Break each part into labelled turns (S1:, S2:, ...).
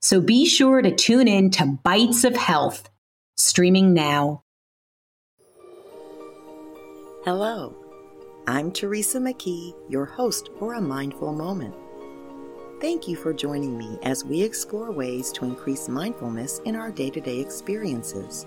S1: So be sure to tune in to Bites of Health, streaming now.
S2: Hello, I'm Teresa McKee, your host for A Mindful Moment. Thank you for joining me as we explore ways to increase mindfulness in our day to day experiences.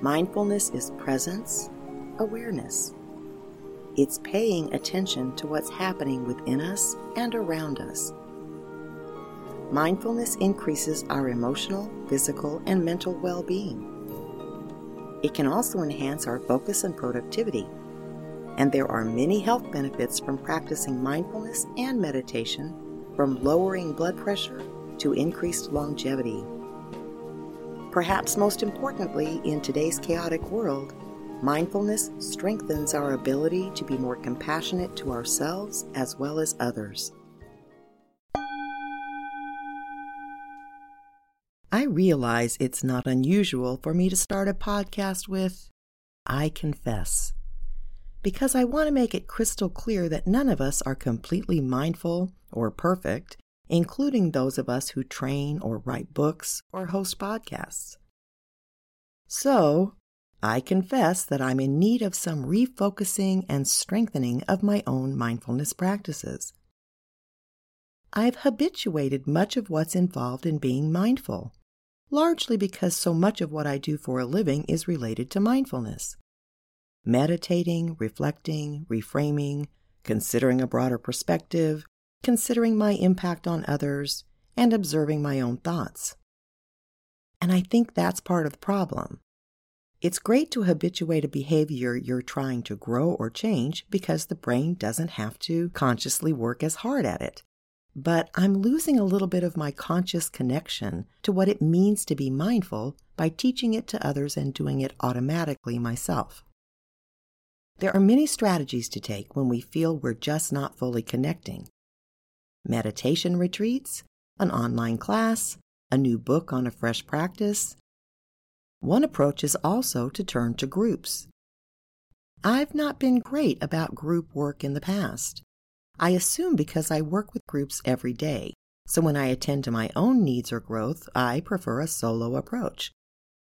S2: Mindfulness is presence, awareness. It's paying attention to what's happening within us and around us Mindfulness increases our emotional, physical, and mental well being. It can also enhance our focus and productivity. And there are many health benefits from practicing mindfulness and meditation, from lowering blood pressure to increased longevity. Perhaps most importantly, in today's chaotic world, mindfulness strengthens our ability to be more compassionate to ourselves as well as others. I realize it's not unusual for me to start a podcast with, I confess, because I want to make it crystal clear that none of us are completely mindful or perfect, including those of us who train or write books or host podcasts. So, I confess that I'm in need of some refocusing and strengthening of my own mindfulness practices. I've habituated much of what's involved in being mindful largely because so much of what I do for a living is related to mindfulness. Meditating, reflecting, reframing, considering a broader perspective, considering my impact on others, and observing my own thoughts. And I think that's part of the problem. It's great to habituate a behavior you're trying to grow or change because the brain doesn't have to consciously work as hard at it but I'm losing a little bit of my conscious connection to what it means to be mindful by teaching it to others and doing it automatically myself. There are many strategies to take when we feel we're just not fully connecting. Meditation retreats, an online class, a new book on a fresh practice. One approach is also to turn to groups. I've not been great about group work in the past. I assume because I work with groups every day, so when I attend to my own needs or growth, I prefer a solo approach.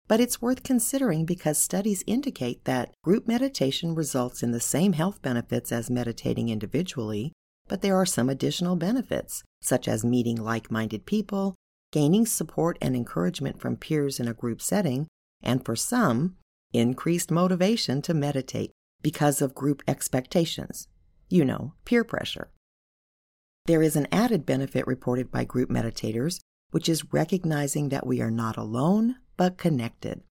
S2: But it's worth considering because studies indicate that group meditation results in the same health benefits as meditating individually, but there are some additional benefits, such as meeting like minded people, gaining support and encouragement from peers in a group setting, and for some, increased motivation to meditate because of group expectations. You know, peer pressure. There is an added benefit reported by group meditators, which is recognizing that we are not alone, but connected.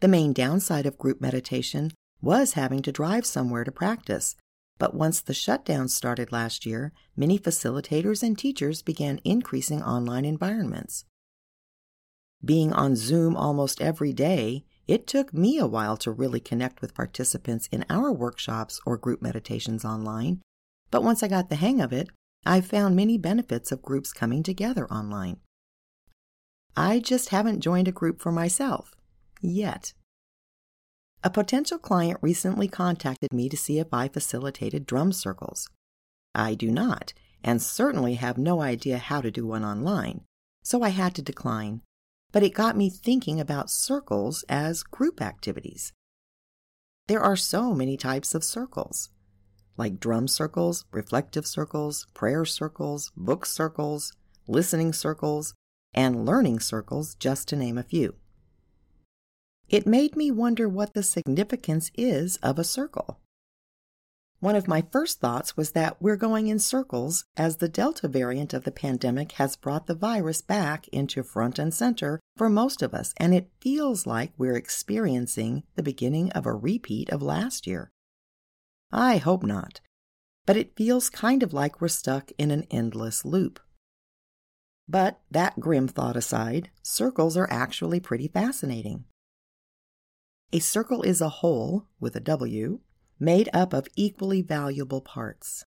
S2: The main downside of group meditation was having to drive somewhere to practice, but once the shutdown started last year, many facilitators and teachers began increasing online environments. Being on Zoom almost every day, it took me a while to really connect with participants in our workshops or group meditations online, but once I got the hang of it, I found many benefits of groups coming together online. I just haven't joined a group for myself yet. A potential client recently contacted me to see if I facilitated drum circles. I do not, and certainly have no idea how to do one online, so I had to decline but it got me thinking about circles as group activities. There are so many types of circles, like drum circles, reflective circles, prayer circles, book circles, listening circles, and learning circles, just to name a few. It made me wonder what the significance is of a circle. One of my first thoughts was that we're going in circles as the Delta variant of the pandemic has brought the virus back into front and center for most of us, and it feels like we're experiencing the beginning of a repeat of last year. I hope not, but it feels kind of like we're stuck in an endless loop. But that grim thought aside, circles are actually pretty fascinating. A circle is a whole, with a W, made up of equally valuable parts.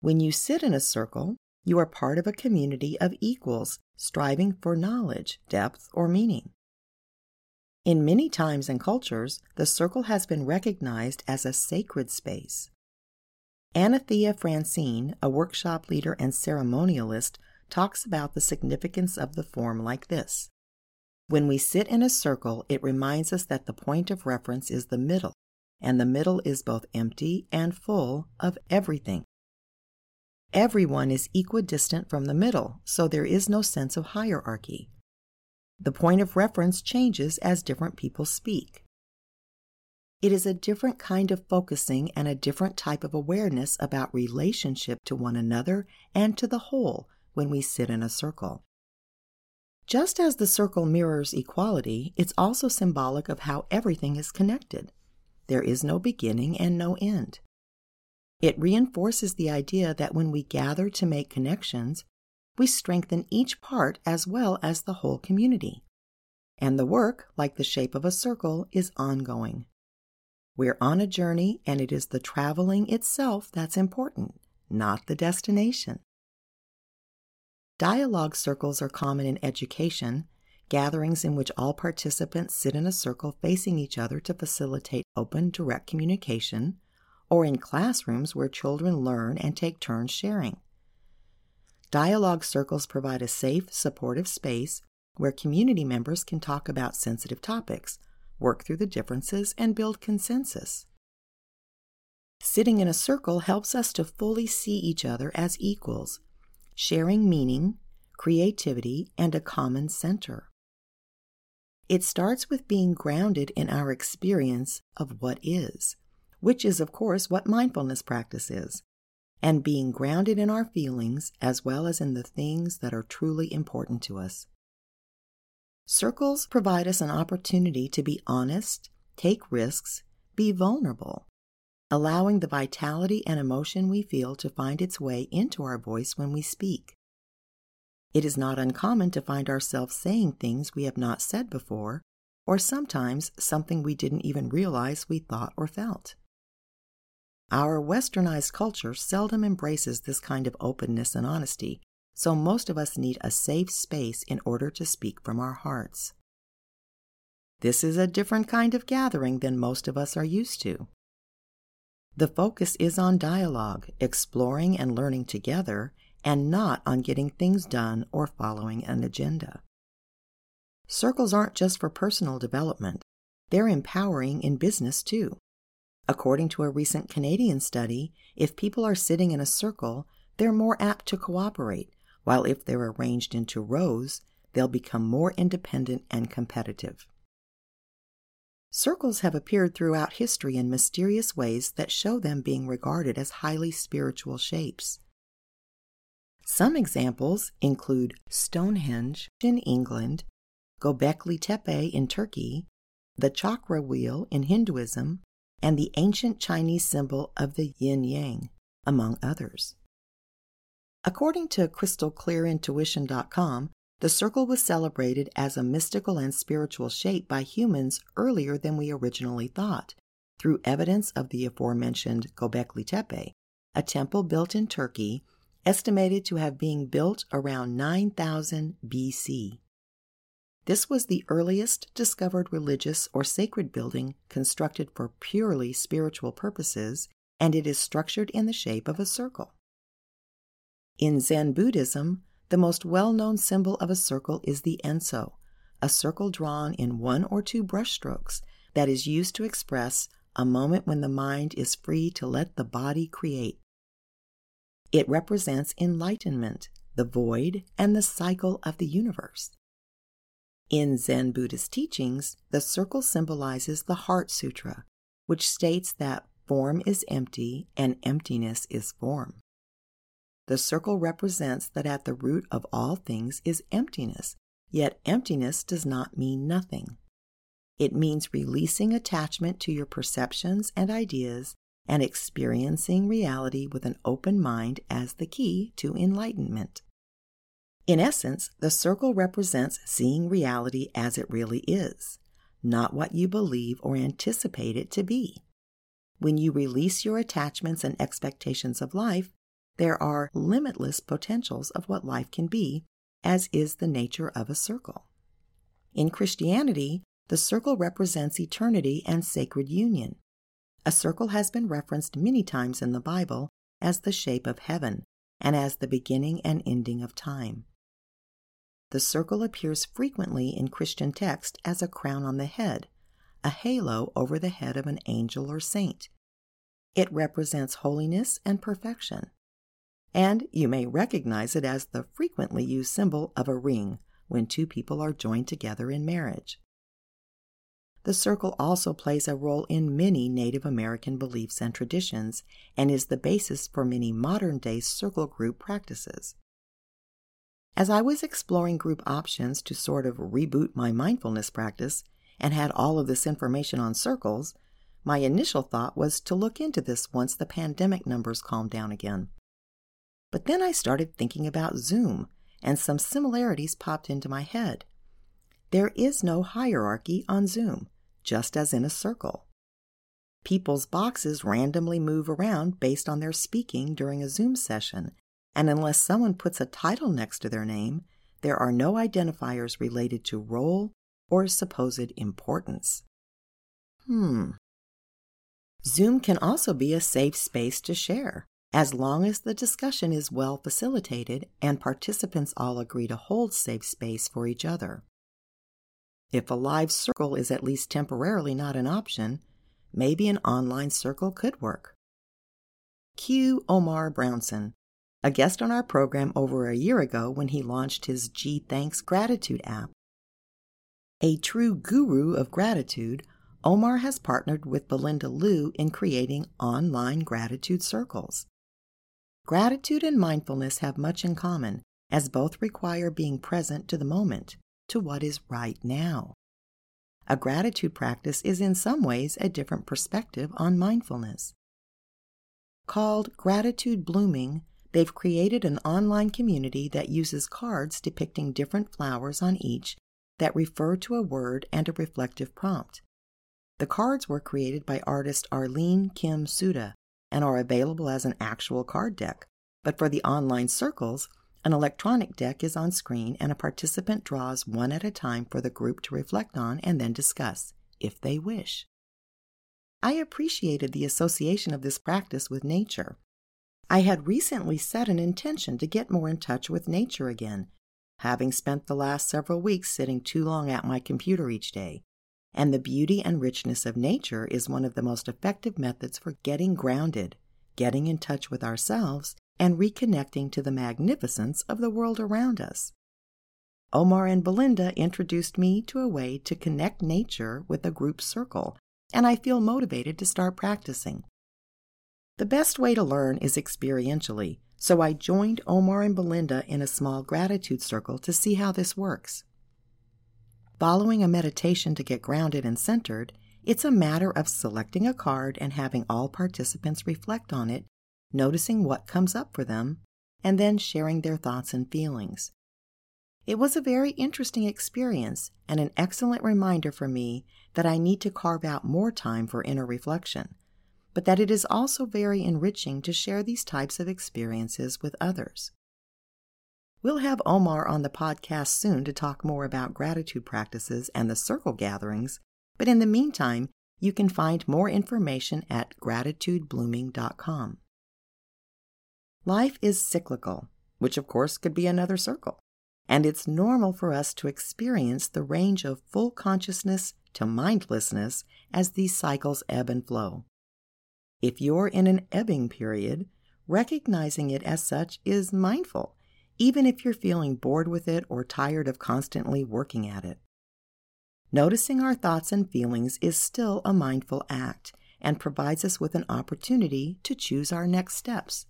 S2: When you sit in a circle, you are part of a community of equals striving for knowledge, depth, or meaning. In many times and cultures, the circle has been recognized as a sacred space. Anathea Francine, a workshop leader and ceremonialist, talks about the significance of the form like this. When we sit in a circle, it reminds us that the point of reference is the middle, and the middle is both empty and full of everything. Everyone is equidistant from the middle, so there is no sense of hierarchy. The point of reference changes as different people speak. It is a different kind of focusing and a different type of awareness about relationship to one another and to the whole when we sit in a circle. Just as the circle mirrors equality, it's also symbolic of how everything is connected. There is no beginning and no end. It reinforces the idea that when we gather to make connections, we strengthen each part as well as the whole community. And the work, like the shape of a circle, is ongoing. We're on a journey, and it is the traveling itself that's important, not the destination. Dialogue circles are common in education, gatherings in which all participants sit in a circle facing each other to facilitate open, direct communication, or in classrooms where children learn and take turns sharing. Dialogue circles provide a safe, supportive space where community members can talk about sensitive topics, work through the differences, and build consensus. Sitting in a circle helps us to fully see each other as equals sharing meaning, creativity, and a common center. It starts with being grounded in our experience of what is, which is, of course, what mindfulness practice is, and being grounded in our feelings as well as in the things that are truly important to us. Circles provide us an opportunity to be honest, take risks, be vulnerable, allowing the vitality and emotion we feel to find its way into our voice when we speak. It is not uncommon to find ourselves saying things we have not said before, or sometimes something we didn't even realize we thought or felt. Our westernized culture seldom embraces this kind of openness and honesty, so most of us need a safe space in order to speak from our hearts. This is a different kind of gathering than most of us are used to. The focus is on dialogue, exploring and learning together, and not on getting things done or following an agenda. Circles aren't just for personal development, they're empowering in business too. According to a recent Canadian study, if people are sitting in a circle, they're more apt to cooperate, while if they're arranged into rows, they'll become more independent and competitive. Circles have appeared throughout history in mysterious ways that show them being regarded as highly spiritual shapes. Some examples include Stonehenge in England, Göbekli Tepe in Turkey, the chakra wheel in Hinduism, and the ancient Chinese symbol of the yin yang, among others. According to crystalclearintuition.com, the circle was celebrated as a mystical and spiritual shape by humans earlier than we originally thought, through evidence of the aforementioned Göbekli Tepe, a temple built in Turkey, estimated to have been built around 9000 BC. This was the earliest discovered religious or sacred building constructed for purely spiritual purposes, and it is structured in the shape of a circle. In Zen Buddhism, the most well known symbol of a circle is the enso, a circle drawn in one or two brushstrokes that is used to express a moment when the mind is free to let the body create. It represents enlightenment, the void, and the cycle of the universe. In Zen Buddhist teachings, the circle symbolizes the Heart Sutra, which states that form is empty and emptiness is form. The circle represents that at the root of all things is emptiness, yet emptiness does not mean nothing. It means releasing attachment to your perceptions and ideas and experiencing reality with an open mind as the key to enlightenment. In essence, the circle represents seeing reality as it really is, not what you believe or anticipate it to be. When you release your attachments and expectations of life, there are limitless potentials of what life can be, as is the nature of a circle. In Christianity, the circle represents eternity and sacred union. A circle has been referenced many times in the Bible as the shape of heaven and as the beginning and ending of time. The circle appears frequently in Christian text as a crown on the head, a halo over the head of an angel or saint. It represents holiness and perfection. And you may recognize it as the frequently used symbol of a ring when two people are joined together in marriage. The circle also plays a role in many Native American beliefs and traditions and is the basis for many modern day circle group practices. As I was exploring group options to sort of reboot my mindfulness practice and had all of this information on circles, my initial thought was to look into this once the pandemic numbers calmed down again. But then I started thinking about Zoom, and some similarities popped into my head. There is no hierarchy on Zoom just as in a circle. People's boxes randomly move around based on their speaking during a Zoom session, and unless someone puts a title next to their name, there are no identifiers related to role or supposed importance. Hmm. Zoom can also be a safe space to share, as long as the discussion is well facilitated and participants all agree to hold safe space for each other. If a live circle is at least temporarily not an option, maybe an online circle could work. Q. Omar Brownson, a guest on our program over a year ago when he launched his G Thanks Gratitude app. A true guru of gratitude, Omar has partnered with Belinda Liu in creating online gratitude circles. Gratitude and mindfulness have much in common, as both require being present to the moment to what is right now. A gratitude practice is in some ways a different perspective on mindfulness. Called Gratitude Blooming, they've created an online community that uses cards depicting different flowers on each that refer to a word and a reflective prompt. The cards were created by artist Arlene Kim Suda and are available as an actual card deck, but for the online circles, an electronic deck is on screen and a participant draws one at a time for the group to reflect on and then discuss, if they wish. I appreciated the association of this practice with nature. I had recently set an intention to get more in touch with nature again, having spent the last several weeks sitting too long at my computer each day. And the beauty and richness of nature is one of the most effective methods for getting grounded, getting in touch with ourselves, and reconnecting to the magnificence of the world around us. Omar and Belinda introduced me to a way to connect nature with a group circle, and I feel motivated to start practicing. The best way to learn is experientially, so I joined Omar and Belinda in a small gratitude circle to see how this works. Following a meditation to get grounded and centered, it's a matter of selecting a card and having all participants reflect on it noticing what comes up for them, and then sharing their thoughts and feelings. It was a very interesting experience and an excellent reminder for me that I need to carve out more time for inner reflection, but that it is also very enriching to share these types of experiences with others. We'll have Omar on the podcast soon to talk more about gratitude practices and the circle gatherings, but in the meantime, you can find more information at gratitudeblooming.com. Life is cyclical, which of course could be another circle, and it's normal for us to experience the range of full consciousness to mindlessness as these cycles ebb and flow. If you're in an ebbing period, recognizing it as such is mindful, even if you're feeling bored with it or tired of constantly working at it. Noticing our thoughts and feelings is still a mindful act and provides us with an opportunity to choose our next steps.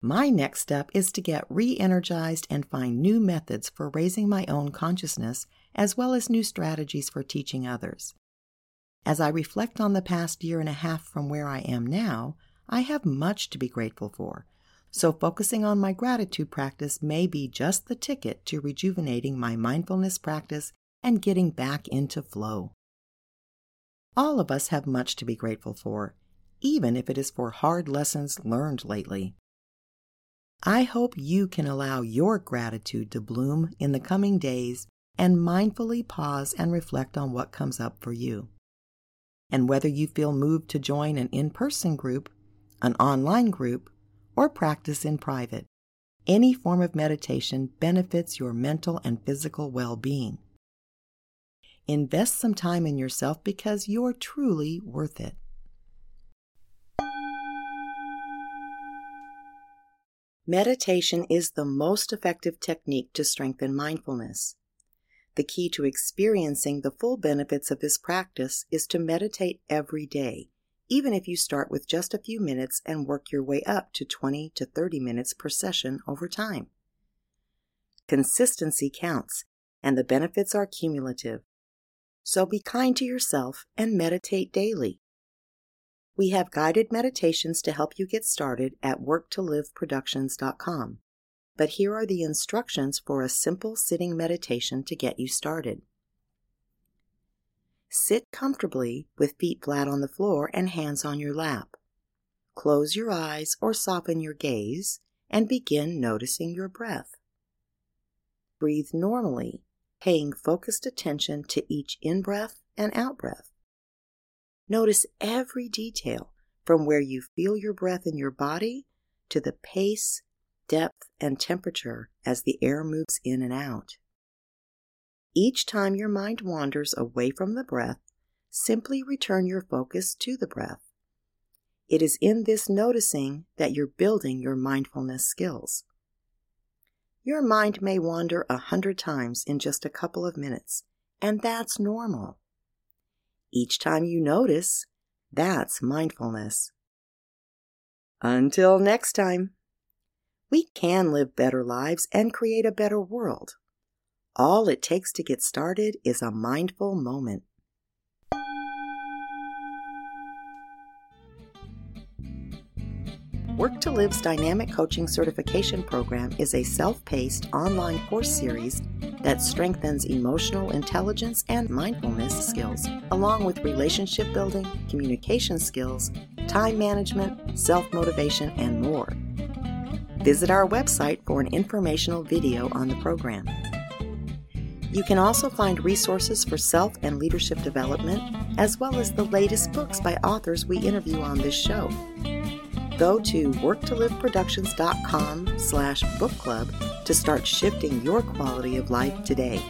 S2: My next step is to get re energized and find new methods for raising my own consciousness, as well as new strategies for teaching others. As I reflect on the past year and a half from where I am now, I have much to be grateful for. So, focusing on my gratitude practice may be just the ticket to rejuvenating my mindfulness practice and getting back into flow. All of us have much to be grateful for, even if it is for hard lessons learned lately. I hope you can allow your gratitude to bloom in the coming days and mindfully pause and reflect on what comes up for you. And whether you feel moved to join an in person group, an online group, or practice in private, any form of meditation benefits your mental and physical well being. Invest some time in yourself because you're truly worth it. Meditation is the most effective technique to strengthen mindfulness. The key to experiencing the full benefits of this practice is to meditate every day, even if you start with just a few minutes and work your way up to 20 to 30 minutes per session over time. Consistency counts, and the benefits are cumulative. So be kind to yourself and meditate daily. We have guided meditations to help you get started at worktoliveproductions.com. But here are the instructions for a simple sitting meditation to get you started. Sit comfortably with feet flat on the floor and hands on your lap. Close your eyes or soften your gaze and begin noticing your breath. Breathe normally paying focused attention to each in breath and out breath. Notice every detail from where you feel your breath in your body to the pace, depth, and temperature as the air moves in and out. Each time your mind wanders away from the breath, simply return your focus to the breath. It is in this noticing that you're building your mindfulness skills. Your mind may wander a hundred times in just a couple of minutes, and that's normal. Each time you notice, that's mindfulness. Until next time, we can live better lives and create a better world. All it takes to get started is a mindful moment. Work to Live's Dynamic Coaching Certification Program is a self paced online course series that strengthens emotional intelligence and mindfulness skills, along with relationship building, communication skills, time management, self motivation, and more. Visit our website for an informational video on the program. You can also find resources for self and leadership development, as well as the latest books by authors we interview on this show go to worktoliveproductions.com slash book club to start shifting your quality of life today.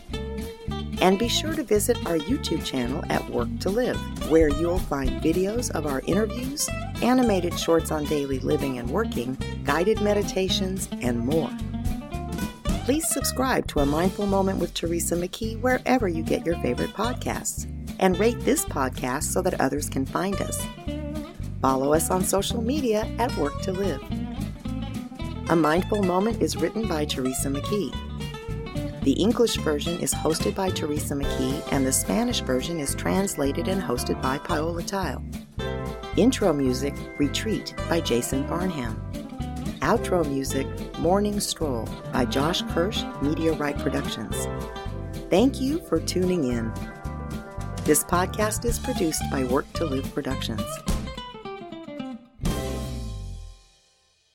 S2: And be sure to visit our YouTube channel at Work to Live, where you'll find videos of our interviews, animated shorts on daily living and working, guided meditations, and more. Please subscribe to A Mindful Moment with Teresa McKee wherever you get your favorite podcasts, and rate this podcast so that others can find us. Follow us on social media at Work to Live. A Mindful Moment is written by Teresa McKee. The English version is hosted by Teresa McKee, and the Spanish version is translated and hosted by Paola Tile. Intro music, Retreat by Jason Barnham. Outro music, Morning Stroll by Josh Kirsch, Right Productions. Thank you for tuning in. This podcast is produced by Work to Live Productions.